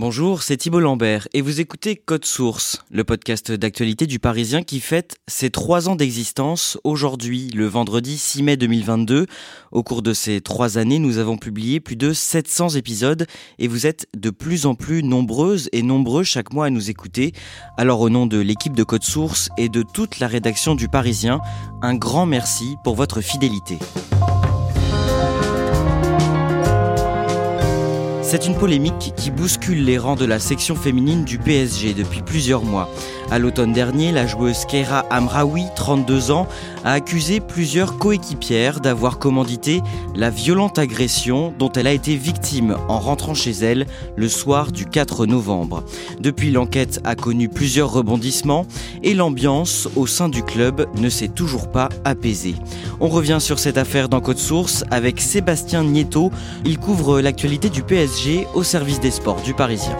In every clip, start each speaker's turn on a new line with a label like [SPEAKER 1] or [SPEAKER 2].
[SPEAKER 1] Bonjour, c'est Thibault Lambert et vous écoutez Code Source, le podcast d'actualité du Parisien qui fête ses trois ans d'existence aujourd'hui, le vendredi 6 mai 2022. Au cours de ces trois années, nous avons publié plus de 700 épisodes et vous êtes de plus en plus nombreuses et nombreux chaque mois à nous écouter. Alors au nom de l'équipe de Code Source et de toute la rédaction du Parisien, un grand merci pour votre fidélité. C'est une polémique qui bouscule les rangs de la section féminine du PSG depuis plusieurs mois. À l'automne dernier, la joueuse Keira Amraoui, 32 ans, a accusé plusieurs coéquipières d'avoir commandité la violente agression dont elle a été victime en rentrant chez elle le soir du 4 novembre. Depuis, l'enquête a connu plusieurs rebondissements et l'ambiance au sein du club ne s'est toujours pas apaisée. On revient sur cette affaire dans Code Source avec Sébastien Nieto. Il couvre l'actualité du PSG au service des sports du Parisien.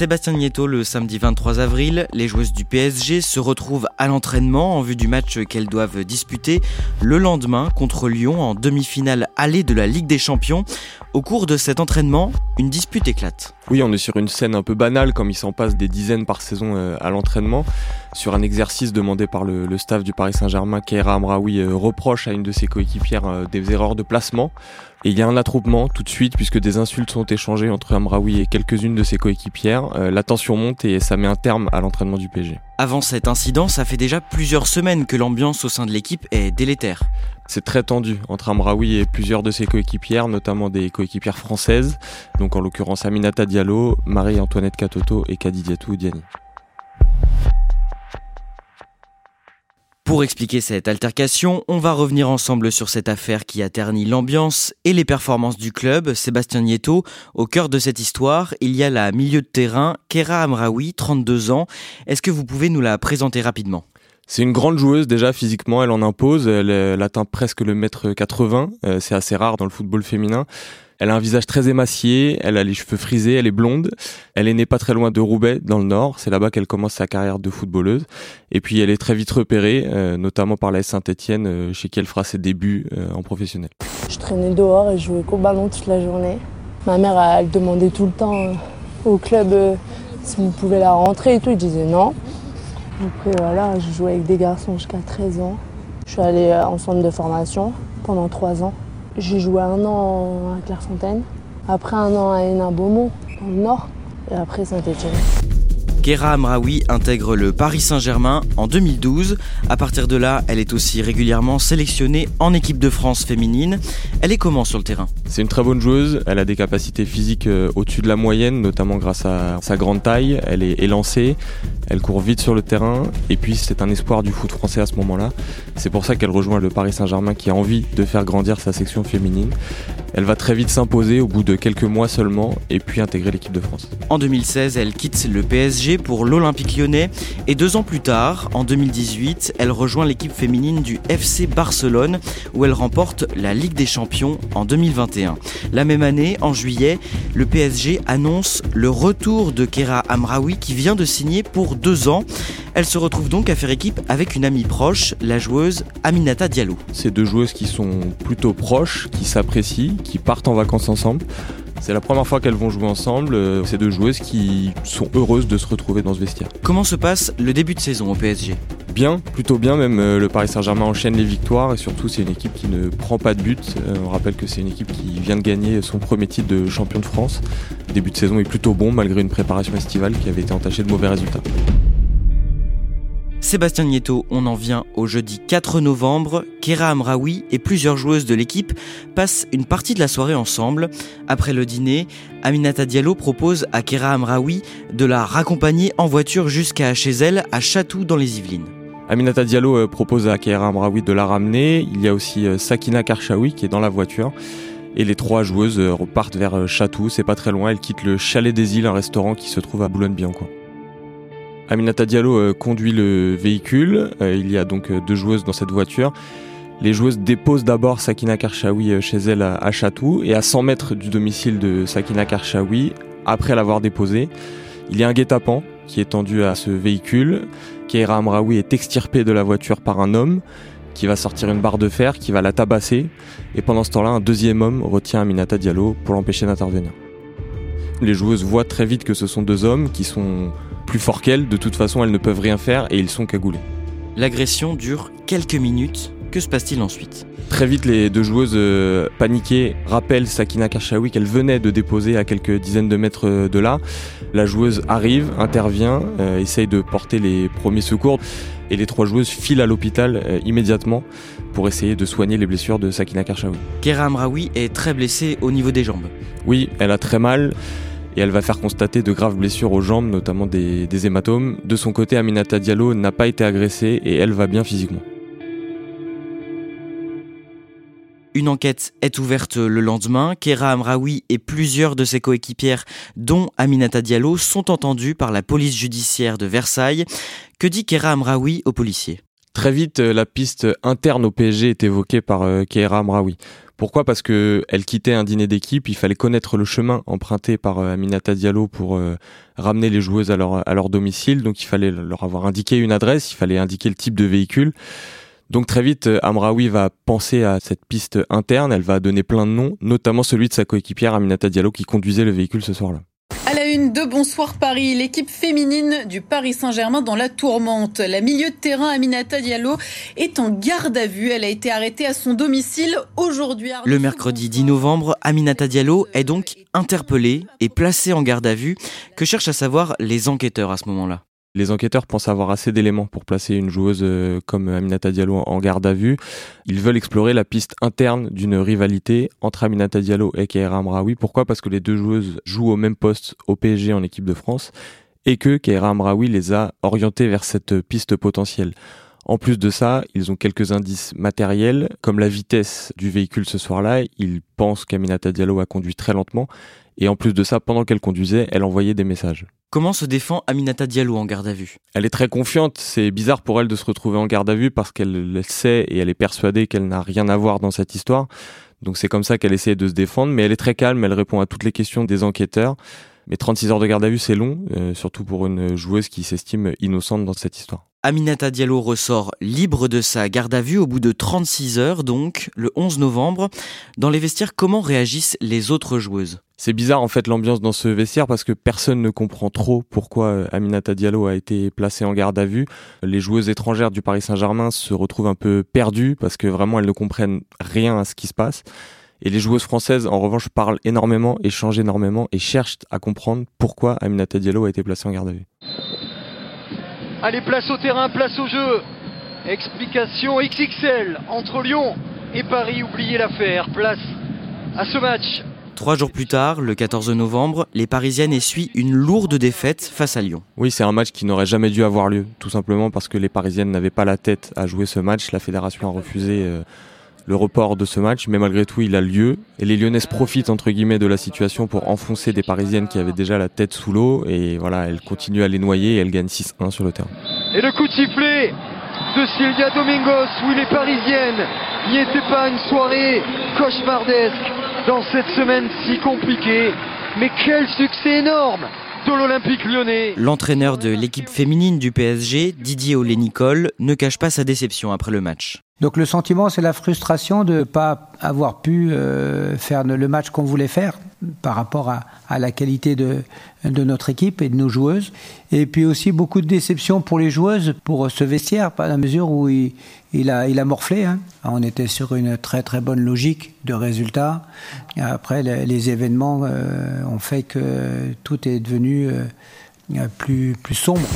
[SPEAKER 1] Sébastien Nieto, le samedi 23 avril, les joueuses du PSG se retrouvent à l'entraînement en vue du match qu'elles doivent disputer le lendemain contre Lyon en demi-finale allée de la Ligue des Champions. Au cours de cet entraînement, une dispute éclate.
[SPEAKER 2] Oui, on est sur une scène un peu banale, comme il s'en passe des dizaines par saison euh, à l'entraînement. Sur un exercice demandé par le, staff du Paris Saint-Germain, Keira Amraoui euh, reproche à une de ses coéquipières euh, des erreurs de placement. Et il y a un attroupement tout de suite, puisque des insultes sont échangées entre Amraoui et quelques-unes de ses coéquipières. la tension monte et ça met un terme à l'entraînement du PSG.
[SPEAKER 1] Avant cet incident, ça fait déjà plusieurs semaines que l'ambiance au sein de l'équipe est délétère.
[SPEAKER 2] C'est très tendu entre Amraoui et plusieurs de ses coéquipières, notamment des coéquipières françaises, donc en l'occurrence Aminata Diallo, Marie-Antoinette Katoto et Kadidiatou Diani.
[SPEAKER 1] Pour expliquer cette altercation, on va revenir ensemble sur cette affaire qui a terni l'ambiance et les performances du club. Sébastien Nieto, au cœur de cette histoire, il y a la milieu de terrain, Kera Amraoui, 32 ans. Est-ce que vous pouvez nous la présenter rapidement?
[SPEAKER 2] C'est une grande joueuse déjà physiquement, elle en impose, elle, atteint presque le mètre 80, euh, c'est assez rare dans le football féminin. Elle a un visage très émacié, elle a les cheveux frisés, elle est blonde. Elle est née pas très loin de Roubaix, dans le Nord. C'est là-bas qu'elle commence sa carrière de footballeuse. Et puis elle est très vite repérée, euh, notamment par la Saint-Etienne, euh, chez qui elle fera ses débuts euh, en professionnel.
[SPEAKER 3] Je traînais dehors et je jouais qu'au ballon toute la journée. Ma mère, elle demandait tout le temps au club si on pouvait la rentrer et tout. Je disais non. Après voilà, je jouais avec des garçons jusqu'à 13 ans. Je suis allée en centre de formation pendant 3 ans. J'ai joué un an à Clairefontaine, après un an à Hénin Beaumont, dans le Nord, et après Saint-Etienne.
[SPEAKER 1] Kera Amraoui intègre le Paris Saint-Germain en 2012. À partir de là, elle est aussi régulièrement sélectionnée en équipe de France féminine. Elle est comment sur le terrain?
[SPEAKER 2] C'est une très bonne joueuse. Elle a des capacités physiques euh, au-dessus de la moyenne, notamment grâce à sa grande taille. Elle est élancée, elle court vite sur le terrain. Et puis, c'est un espoir du foot français à ce moment-là. C'est pour ça qu'elle rejoint le Paris Saint-Germain qui a envie de faire grandir sa section féminine. Elle va très vite s'imposer au bout de quelques mois seulement et puis intégrer l'équipe de France.
[SPEAKER 1] En 2016, elle quitte le PSG pour l'Olympique lyonnais et deux ans plus tard, en 2018, elle rejoint l'équipe féminine du FC Barcelone où elle remporte la Ligue des Champions en 2021. La même année, en juillet, le PSG annonce le retour de Kera Amraoui qui vient de signer pour deux ans. Elle se retrouve donc à faire équipe avec une amie proche, la joueuse Aminata Diallo.
[SPEAKER 2] Ces deux joueuses qui sont plutôt proches, qui s'apprécient, qui partent en vacances ensemble. C'est la première fois qu'elles vont jouer ensemble, euh, ces deux joueuses qui sont heureuses de se retrouver dans ce vestiaire.
[SPEAKER 1] Comment se passe le début de saison au PSG
[SPEAKER 2] Bien, plutôt bien, même euh, le Paris Saint-Germain enchaîne les victoires et surtout c'est une équipe qui ne prend pas de but. Euh, on rappelle que c'est une équipe qui vient de gagner son premier titre de champion de France. Le début de saison est plutôt bon malgré une préparation estivale qui avait été entachée de mauvais résultats.
[SPEAKER 1] Sébastien Nieto, on en vient au jeudi 4 novembre. Kera Amraoui et plusieurs joueuses de l'équipe passent une partie de la soirée ensemble. Après le dîner, Aminata Diallo propose à Kera Amraoui de la raccompagner en voiture jusqu'à chez elle à Chatou dans les Yvelines.
[SPEAKER 2] Aminata Diallo euh, propose à Kera Amraoui de la ramener. Il y a aussi euh, Sakina Karchaoui qui est dans la voiture. Et les trois joueuses euh, repartent vers Chatou, c'est pas très loin. Elles quittent le Chalet des Îles, un restaurant qui se trouve à Boulogne-Billancourt. Aminata Diallo euh, conduit le véhicule. Euh, il y a donc euh, deux joueuses dans cette voiture. Les joueuses déposent d'abord Sakina Karchaoui chez elle à Chatou et à 100 mètres du domicile de Sakina Karchaoui, après l'avoir déposée, il y a un guet-apens qui est tendu à ce véhicule. Keira Amraoui est extirpée de la voiture par un homme qui va sortir une barre de fer, qui va la tabasser. Et pendant ce temps-là, un deuxième homme retient Aminata Diallo pour l'empêcher d'intervenir. Les joueuses voient très vite que ce sont deux hommes qui sont plus forts qu'elles, de toute façon elles ne peuvent rien faire et ils sont cagoulés.
[SPEAKER 1] L'agression dure quelques minutes. Que se passe-t-il ensuite?
[SPEAKER 2] Très vite, les deux joueuses euh, paniquées rappellent Sakina Karchaoui qu'elle venait de déposer à quelques dizaines de mètres euh, de là. La joueuse arrive, intervient, euh, essaye de porter les premiers secours et les trois joueuses filent à l'hôpital immédiatement pour essayer de soigner les blessures de Sakina Karchaoui.
[SPEAKER 1] Kera Amraoui est très blessée au niveau des jambes.
[SPEAKER 2] Oui, elle a très mal et elle va faire constater de graves blessures aux jambes, notamment des, hématomes. De son côté, Aminata Diallo n'a pas été agressée et elle va bien physiquement.
[SPEAKER 1] Une enquête est ouverte le lendemain. Kera Amraoui et plusieurs de ses coéquipières, dont Aminata Diallo, sont entendus par la police judiciaire de Versailles. Que dit Kera Amraoui aux policiers?
[SPEAKER 2] Très vite, la piste interne au PSG est évoquée par euh, Kera Amraoui. Pourquoi? Parce que elle quittait un dîner d'équipe, il fallait connaître le chemin emprunté par euh, Aminata Diallo pour euh, ramener les joueuses à leur, à leur domicile. Donc il fallait leur avoir indiqué une adresse, il fallait indiquer le type de véhicule. Donc très vite, euh, Amraoui va penser à cette piste interne, elle va donner plein de noms, notamment celui de sa coéquipière Aminata Diallo qui conduisait le véhicule ce soir-là.
[SPEAKER 4] À la une de Bonsoir Paris, l'équipe féminine du Paris Saint-Germain dans la tourmente. La milieu de terrain Aminata Diallo est en garde à vue. Elle a été arrêtée à son domicile aujourd'hui.
[SPEAKER 1] Le mercredi 10 novembre, Aminata Diallo est donc interpellée et placée en garde à vue. Que cherchent à savoir les enquêteurs à ce moment-là?
[SPEAKER 2] Les enquêteurs pensent avoir assez d'éléments pour placer une joueuse euh, comme Aminata Diallo en garde à vue. Ils veulent explorer la piste interne d'une rivalité entre Aminata Diallo et Keira Amraoui. Pourquoi? Parce que les deux joueuses jouent au même poste au PSG en équipe de France et que Keira Amraoui les a orientées vers cette piste potentielle. En plus de ça, ils ont quelques indices matériels, comme la vitesse du véhicule ce soir-là. Ils pensent qu'Aminata Diallo a conduit très lentement. Et en plus de ça, pendant qu'elle conduisait, elle envoyait des messages.
[SPEAKER 1] Comment se défend Aminata Diallo en garde à vue?
[SPEAKER 2] Elle est très confiante. C'est bizarre pour elle de se retrouver en garde à vue parce qu'elle sait et elle est persuadée qu'elle n'a rien à voir dans cette histoire. Donc c'est comme ça qu'elle essaie de se défendre, mais elle est très calme, elle répond à toutes les questions des enquêteurs. Mais 36 heures de garde à vue, c'est long, euh, surtout pour une joueuse qui s'estime innocente dans cette histoire.
[SPEAKER 1] Aminata Diallo ressort libre de sa garde à vue au bout de 36 heures, donc le 11 novembre. Dans les vestiaires, comment réagissent les autres joueuses?
[SPEAKER 2] C'est bizarre en fait l'ambiance dans ce vestiaire parce que personne ne comprend trop pourquoi euh, Aminata Diallo a été placée en garde à vue. Les joueuses étrangères du Paris Saint-Germain se retrouvent un peu perdues parce que vraiment elles ne comprennent rien à ce qui se passe. Et les joueuses françaises en revanche parlent énormément, échangent énormément et cherchent à comprendre pourquoi Aminata Diallo a été placée en garde à vue.
[SPEAKER 5] Allez, place au terrain, place au jeu. Explication XXL entre Lyon et Paris, oubliez l'affaire. Place à ce match
[SPEAKER 1] Trois jours plus tard, le 14 novembre, les Parisiennes essuient une lourde défaite face à Lyon.
[SPEAKER 2] Oui, c'est un match qui n'aurait jamais dû avoir lieu, tout simplement parce que les Parisiennes n'avaient pas la tête à jouer ce match. La fédération a refusé euh, le report de ce match, mais malgré tout, il a lieu. Et les Lyonnaises profitent, entre guillemets, de la situation pour enfoncer des Parisiennes qui avaient déjà la tête sous l'eau. Et voilà, elles continuent à les noyer et elles gagnent 6-1 sur le terrain.
[SPEAKER 5] Et le coup de sifflet de Sylvia Domingos, oui, les Parisiennes n'y étaient pas une soirée cauchemardesque dans cette semaine si compliquée. Mais quel succès énorme de l'Olympique lyonnais.
[SPEAKER 1] L'entraîneur de l'équipe féminine du PSG, Didier Olé-Nicole, ne cache pas sa déception après le match.
[SPEAKER 6] Donc le sentiment, c'est la frustration de ne pas avoir pu euh, faire le match qu'on voulait faire par rapport à, la qualité de, notre équipe et de nos joueuses. Et puis aussi beaucoup de déception pour les joueuses, pour ce vestiaire, pas la mesure où il, il, a, il a morflé. Hein. On était sur une très très bonne logique de résultats. après, les, événements euh, ont fait que tout est devenu euh, plus, plus sombre.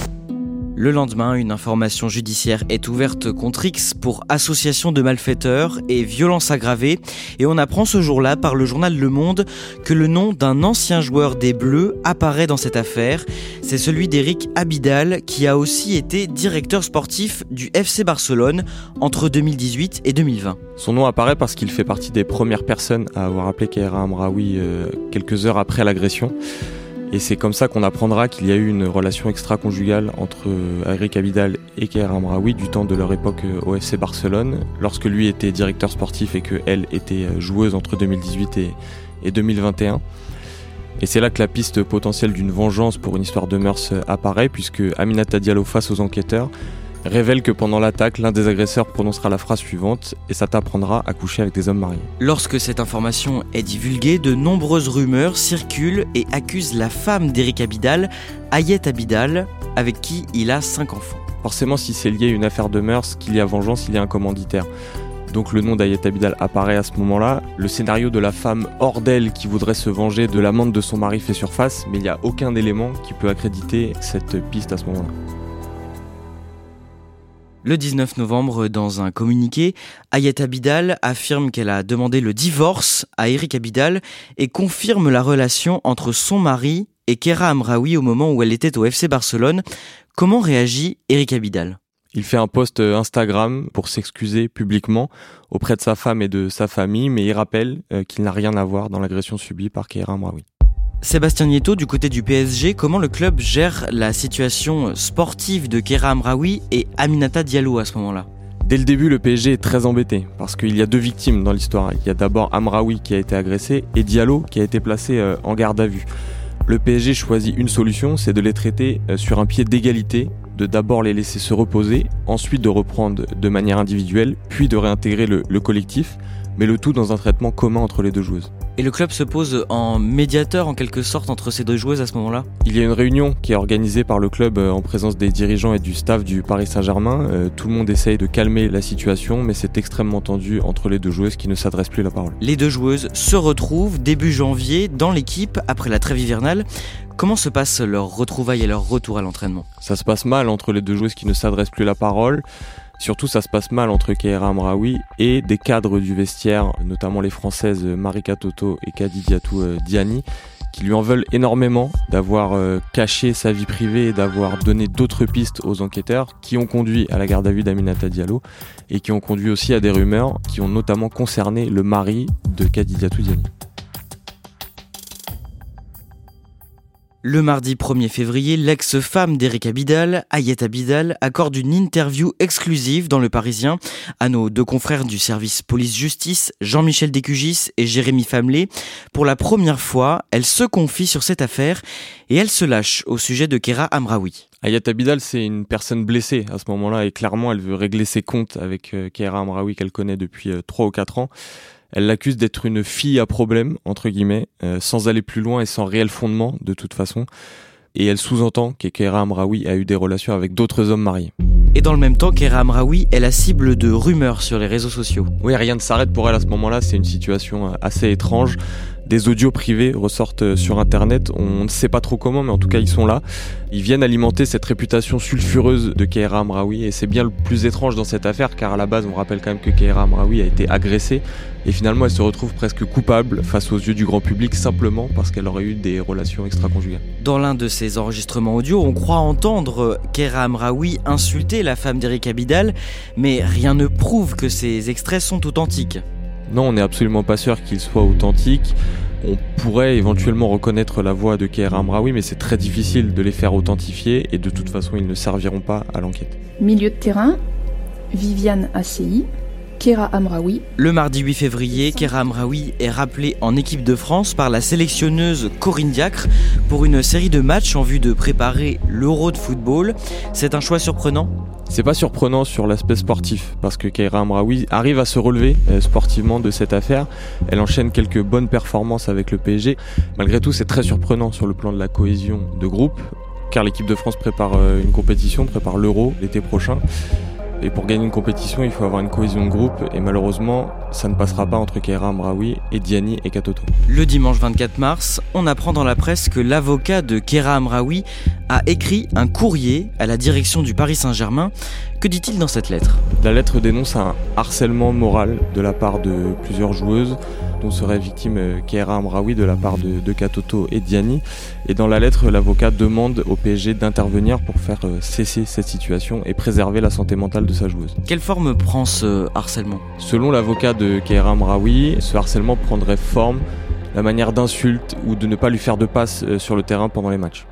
[SPEAKER 1] Le lendemain, une information judiciaire est ouverte contre X pour association de malfaiteurs et violence aggravée. Et on apprend ce jour-là par le journal Le Monde que le nom d'un ancien joueur des Bleus apparaît dans cette affaire. C'est celui d'Eric Abidal qui a aussi été directeur sportif du FC Barcelone entre 2018 et 2020.
[SPEAKER 2] Son nom apparaît parce qu'il fait partie des premières personnes à avoir appelé Kaira Amraoui euh, quelques heures après l'agression. Et c'est comme ça qu'on apprendra qu'il y a eu une relation extra-conjugale entre euh, Eric Abidal et Kair Amraoui du temps de leur époque euh, au FC Barcelone, lorsque lui était directeur sportif et qu'elle était euh, joueuse entre 2018 et, 2021. Et c'est là que la piste potentielle d'une vengeance pour une histoire de mœurs apparaît, puisque Aminata Diallo face aux enquêteurs révèle que pendant l'attaque, l'un des agresseurs prononcera la phrase suivante et ça t'apprendra à coucher avec des hommes mariés.
[SPEAKER 1] Lorsque cette information est divulguée, de nombreuses rumeurs circulent et accusent la femme d'Eric Abidal, Ayette Abidal, avec qui il a cinq enfants.
[SPEAKER 2] Forcément, si c'est lié à une affaire de mœurs, qu'il y a vengeance, il y a un commanditaire. Donc le nom d'Ayet Abidal apparaît à ce moment-là. Le scénario de la femme hors d'elle qui voudrait se venger de l'amende de son mari fait surface, mais il n'y a aucun élément qui peut accréditer cette piste à ce moment-là.
[SPEAKER 1] Le 19 novembre, dans un communiqué, Ayet Abidal affirme qu'elle a demandé le divorce à Eric Abidal et confirme la relation entre son mari et Kera Amraoui au moment où elle était au FC Barcelone. Comment réagit Eric Abidal?
[SPEAKER 2] Il fait un post Instagram pour s'excuser publiquement auprès de sa femme et de sa famille, mais il rappelle euh, qu'il n'a rien à voir dans l'agression subie par Kera Amraoui.
[SPEAKER 1] Sébastien Nieto, du côté du PSG, comment le club gère la situation sportive de Kera Amraoui et Aminata Diallo à ce moment-là
[SPEAKER 2] Dès le début, le PSG est très embêté parce qu'il y a deux victimes dans l'histoire. Il y a d'abord Amraoui qui a été agressé et Diallo qui a été placé euh, en garde à vue. Le PSG choisit une solution, c'est de les traiter euh, sur un pied d'égalité, de d'abord les laisser se reposer, ensuite de reprendre de manière individuelle, puis de réintégrer le, le collectif, mais le tout dans un traitement commun entre les deux joueuses.
[SPEAKER 1] Et le club se pose en médiateur en quelque sorte entre ces deux joueuses à ce moment-là?
[SPEAKER 2] Il y a une réunion qui est organisée par le club euh, en présence des dirigeants et du staff du Paris Saint-Germain. Euh, tout le monde essaye de calmer la situation, mais c'est extrêmement tendu entre les deux joueuses qui ne s'adressent plus la parole.
[SPEAKER 1] Les deux joueuses se retrouvent début janvier dans l'équipe après la trêve hivernale. Comment se passe leur retrouvaille et leur retour à l'entraînement?
[SPEAKER 2] Ça se passe mal entre les deux joueuses qui ne s'adressent plus la parole. Surtout, ça se passe mal entre Keira Amraoui et des cadres du vestiaire, notamment les françaises Marika Toto et Kadidiatou euh, Diani, qui lui en veulent énormément d'avoir euh, caché sa vie privée et d'avoir donné d'autres pistes aux enquêteurs qui ont conduit à la garde à vue d'Aminata Diallo et qui ont conduit aussi à des rumeurs qui ont notamment concerné le mari de Kadidiatou Diani.
[SPEAKER 1] Le mardi 1er février, l'ex-femme d'Eric Abidal, Ayet Abidal, accorde une interview exclusive dans Le Parisien à nos deux confrères du service police-justice, Jean-Michel Décugis et Jérémy Famelé. Pour la première fois, elle se confie sur cette affaire et elle se lâche au sujet de Kera Amraoui.
[SPEAKER 2] Ayat Abidal, c'est une personne blessée à ce moment-là et clairement, elle veut régler ses comptes avec euh, Kera Amraoui qu'elle connaît depuis 3 euh, ou 4 ans. Elle l'accuse d'être une fille à problème, entre guillemets, euh, sans aller plus loin et sans réel fondement, de toute façon. Et elle sous-entend que Kera Amraoui a eu des relations avec d'autres hommes mariés.
[SPEAKER 1] Et dans le même temps, Kera Amraoui est la cible de rumeurs sur les réseaux sociaux.
[SPEAKER 2] Oui, rien ne s'arrête pour elle à ce moment-là, c'est une situation euh, assez étrange. Des audios privés ressortent euh, sur Internet, on ne sait pas trop comment, mais en tout cas ils sont là. Ils viennent alimenter cette réputation sulfureuse de Keira Amraoui, et c'est bien le plus étrange dans cette affaire, car à la base on rappelle quand même que Keira Amraoui a été agressée, et finalement elle se retrouve presque coupable face aux yeux du grand public simplement parce qu'elle aurait eu des relations extra-conjugales.
[SPEAKER 1] Dans l'un de ces enregistrements audio, on croit entendre Keira Amraoui insulter la femme d'Eric Abidal, mais rien ne prouve que ces extraits sont authentiques.
[SPEAKER 2] Non, on n'est absolument pas sûr qu'ils soient authentiques. On pourrait éventuellement reconnaître la voix de Keira Amraoui, mais c'est très difficile de les faire authentifier et de toute façon, ils ne serviront pas à l'enquête.
[SPEAKER 7] Milieu de terrain, Viviane ACI, Kera Amraoui.
[SPEAKER 1] Le mardi 8 février, Kera Amraoui est rappelé en équipe de France par la sélectionneuse Corinne Diacre pour une série de matchs en vue de préparer l'Euro de football. C'est un choix surprenant?
[SPEAKER 2] C'est pas surprenant sur l'aspect sportif parce que Keira Amraoui arrive à se relever euh, sportivement de cette affaire. Elle enchaîne quelques bonnes performances avec le PSG. Malgré tout, c'est très surprenant sur le plan de la cohésion de groupe car l'équipe de France prépare euh, une compétition, prépare l'Euro l'été prochain. Et pour gagner une compétition, il faut avoir une cohésion de groupe. Et malheureusement, ça ne passera pas entre Keira Amraoui et Diani et Katoto.
[SPEAKER 1] Le dimanche 24 mars, on apprend dans la presse que l'avocat de Keira Amraoui a écrit un courrier à la direction du Paris Saint-Germain. Que dit-il dans cette lettre?
[SPEAKER 2] La lettre dénonce un harcèlement moral de la part de plusieurs joueuses dont serait victime euh, Keira Amraoui de la part de, de Katoto et Diani. Et dans la lettre, l'avocat demande au PSG d'intervenir pour faire euh, cesser cette situation et préserver la santé mentale de sa joueuse.
[SPEAKER 1] Quelle forme prend ce harcèlement?
[SPEAKER 2] Selon l'avocat de Keira Mraoui, ce harcèlement prendrait forme la manière d'insulte ou de ne pas lui faire de passe euh, sur le terrain pendant les matchs.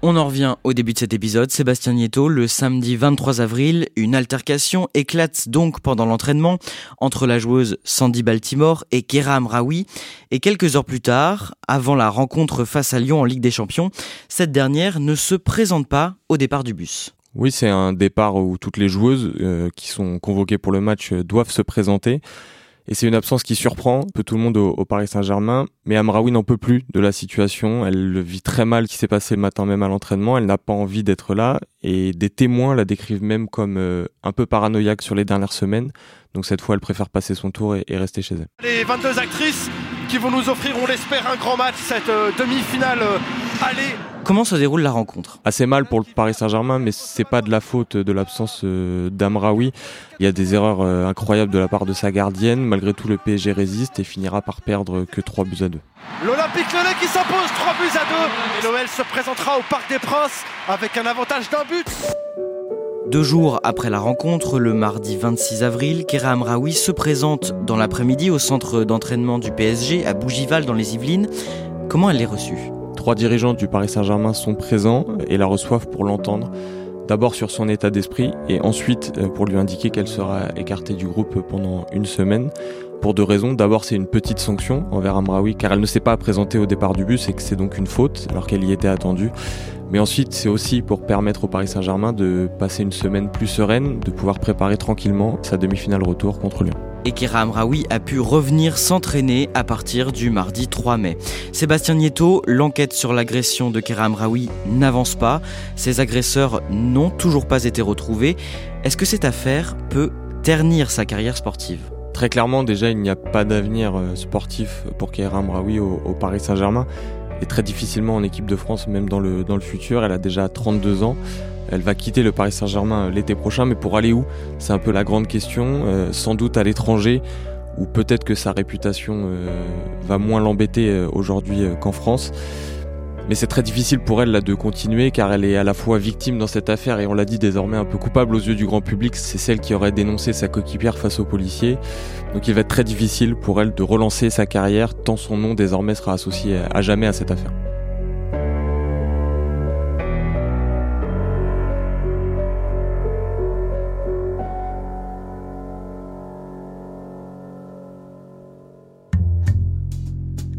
[SPEAKER 1] On en revient au début de cet épisode. Sébastien Nieto, le samedi 23 avril, une altercation éclate donc pendant l'entraînement entre la joueuse Sandy Baltimore et Kera Amraoui. Et quelques heures plus tard, avant la rencontre face à Lyon en Ligue des Champions, cette dernière ne se présente pas au départ du bus.
[SPEAKER 2] Oui, c'est un départ où toutes les joueuses euh, qui sont convoquées pour le match euh, doivent se présenter. Et c'est une absence qui surprend un peu tout le monde au, Paris Saint-Germain. Mais Amraoui n'en peut plus de la situation. Elle le vit très mal qui s'est passé le matin même à l'entraînement. Elle n'a pas envie d'être là. Et des témoins la décrivent même comme euh, un peu paranoïaque sur les dernières semaines. Donc cette fois, elle préfère passer son tour et, rester chez elle.
[SPEAKER 8] Les 22 actrices qui vont nous offrir, on l'espère, un grand match, cette euh, demi-finale euh,
[SPEAKER 1] Comment se déroule la rencontre?
[SPEAKER 2] Assez mal pour le Paris Saint-Germain, mais c'est pas de la faute de l'absence euh, d'Amraoui. Il y a des erreurs euh, incroyables de la part de sa gardienne. Malgré tout, le PSG résiste et finira par perdre que 3 buts à 2.
[SPEAKER 8] L'Olympique Lyonnais qui s'impose 3 buts à 2. Et l'OL se présentera au Parc des Princes avec un avantage d'un but.
[SPEAKER 1] Deux jours après la rencontre, le mardi 26 avril, Kera Amraoui se présente dans l'après-midi au centre d'entraînement du PSG à Bougival dans les Yvelines. Comment elle est reçue?
[SPEAKER 2] Trois dirigeants du Paris Saint-Germain sont présents et la reçoivent pour l'entendre. D'abord sur son état d'esprit et ensuite euh, pour lui indiquer qu'elle sera écartée du groupe pendant une semaine. Pour deux raisons. D'abord, c'est une petite sanction envers Amraoui car elle ne s'est pas présentée au départ du bus et que c'est donc une faute alors qu'elle y était attendue. Mais ensuite, c'est aussi pour permettre au Paris Saint-Germain de passer une semaine plus sereine, de pouvoir préparer tranquillement sa demi-finale retour contre Lyon
[SPEAKER 1] et Kira Amraoui a pu revenir s'entraîner à partir du mardi 3 mai. Sébastien Nieto, l'enquête sur l'agression de Kira Amraoui n'avance pas. Ses agresseurs n'ont toujours pas été retrouvés. Est-ce que cette affaire peut ternir sa carrière sportive?
[SPEAKER 2] Très clairement, déjà, il n'y a pas d'avenir euh, sportif pour Kira Amraoui au, Paris Saint-Germain et très difficilement en équipe de France, même dans le, dans le futur. Elle a déjà 32 ans. Elle va quitter le Paris Saint-Germain euh, l'été prochain, mais pour aller où? C'est un peu la grande question. Euh, sans doute à l'étranger, ou peut-être que sa réputation euh, va moins l'embêter aujourd'hui qu'en France. Mais c'est très difficile pour elle de continuer car elle est à la fois victime dans cette affaire et on l'a dit désormais un peu coupable aux yeux du grand public. C'est celle qui aurait dénoncé sa coéquipière face aux policiers. Donc il va être très difficile pour elle de relancer sa carrière tant son nom désormais sera associé à jamais à cette affaire.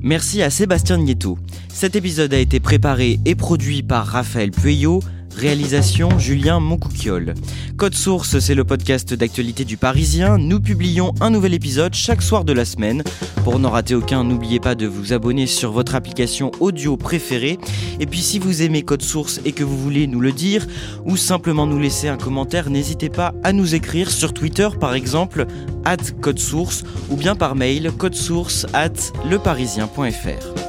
[SPEAKER 1] Merci à Sébastien Nieto. Cet épisode a été préparé et produit par Raphaël Pueyo. Réalisation Julien Moncouquiole. Code Source, c'est le podcast d'actualité du Parisien. Nous publions un nouvel épisode chaque soir de la semaine. Pour n'en rater aucun, n'oubliez pas de vous abonner sur votre application audio préférée. Et puis si vous aimez Code Source et que vous voulez nous le dire, ou simplement nous laisser un commentaire, n'hésitez pas à nous écrire sur Twitter par exemple, at Code Source, ou bien par mail, codesource at leparisien.fr.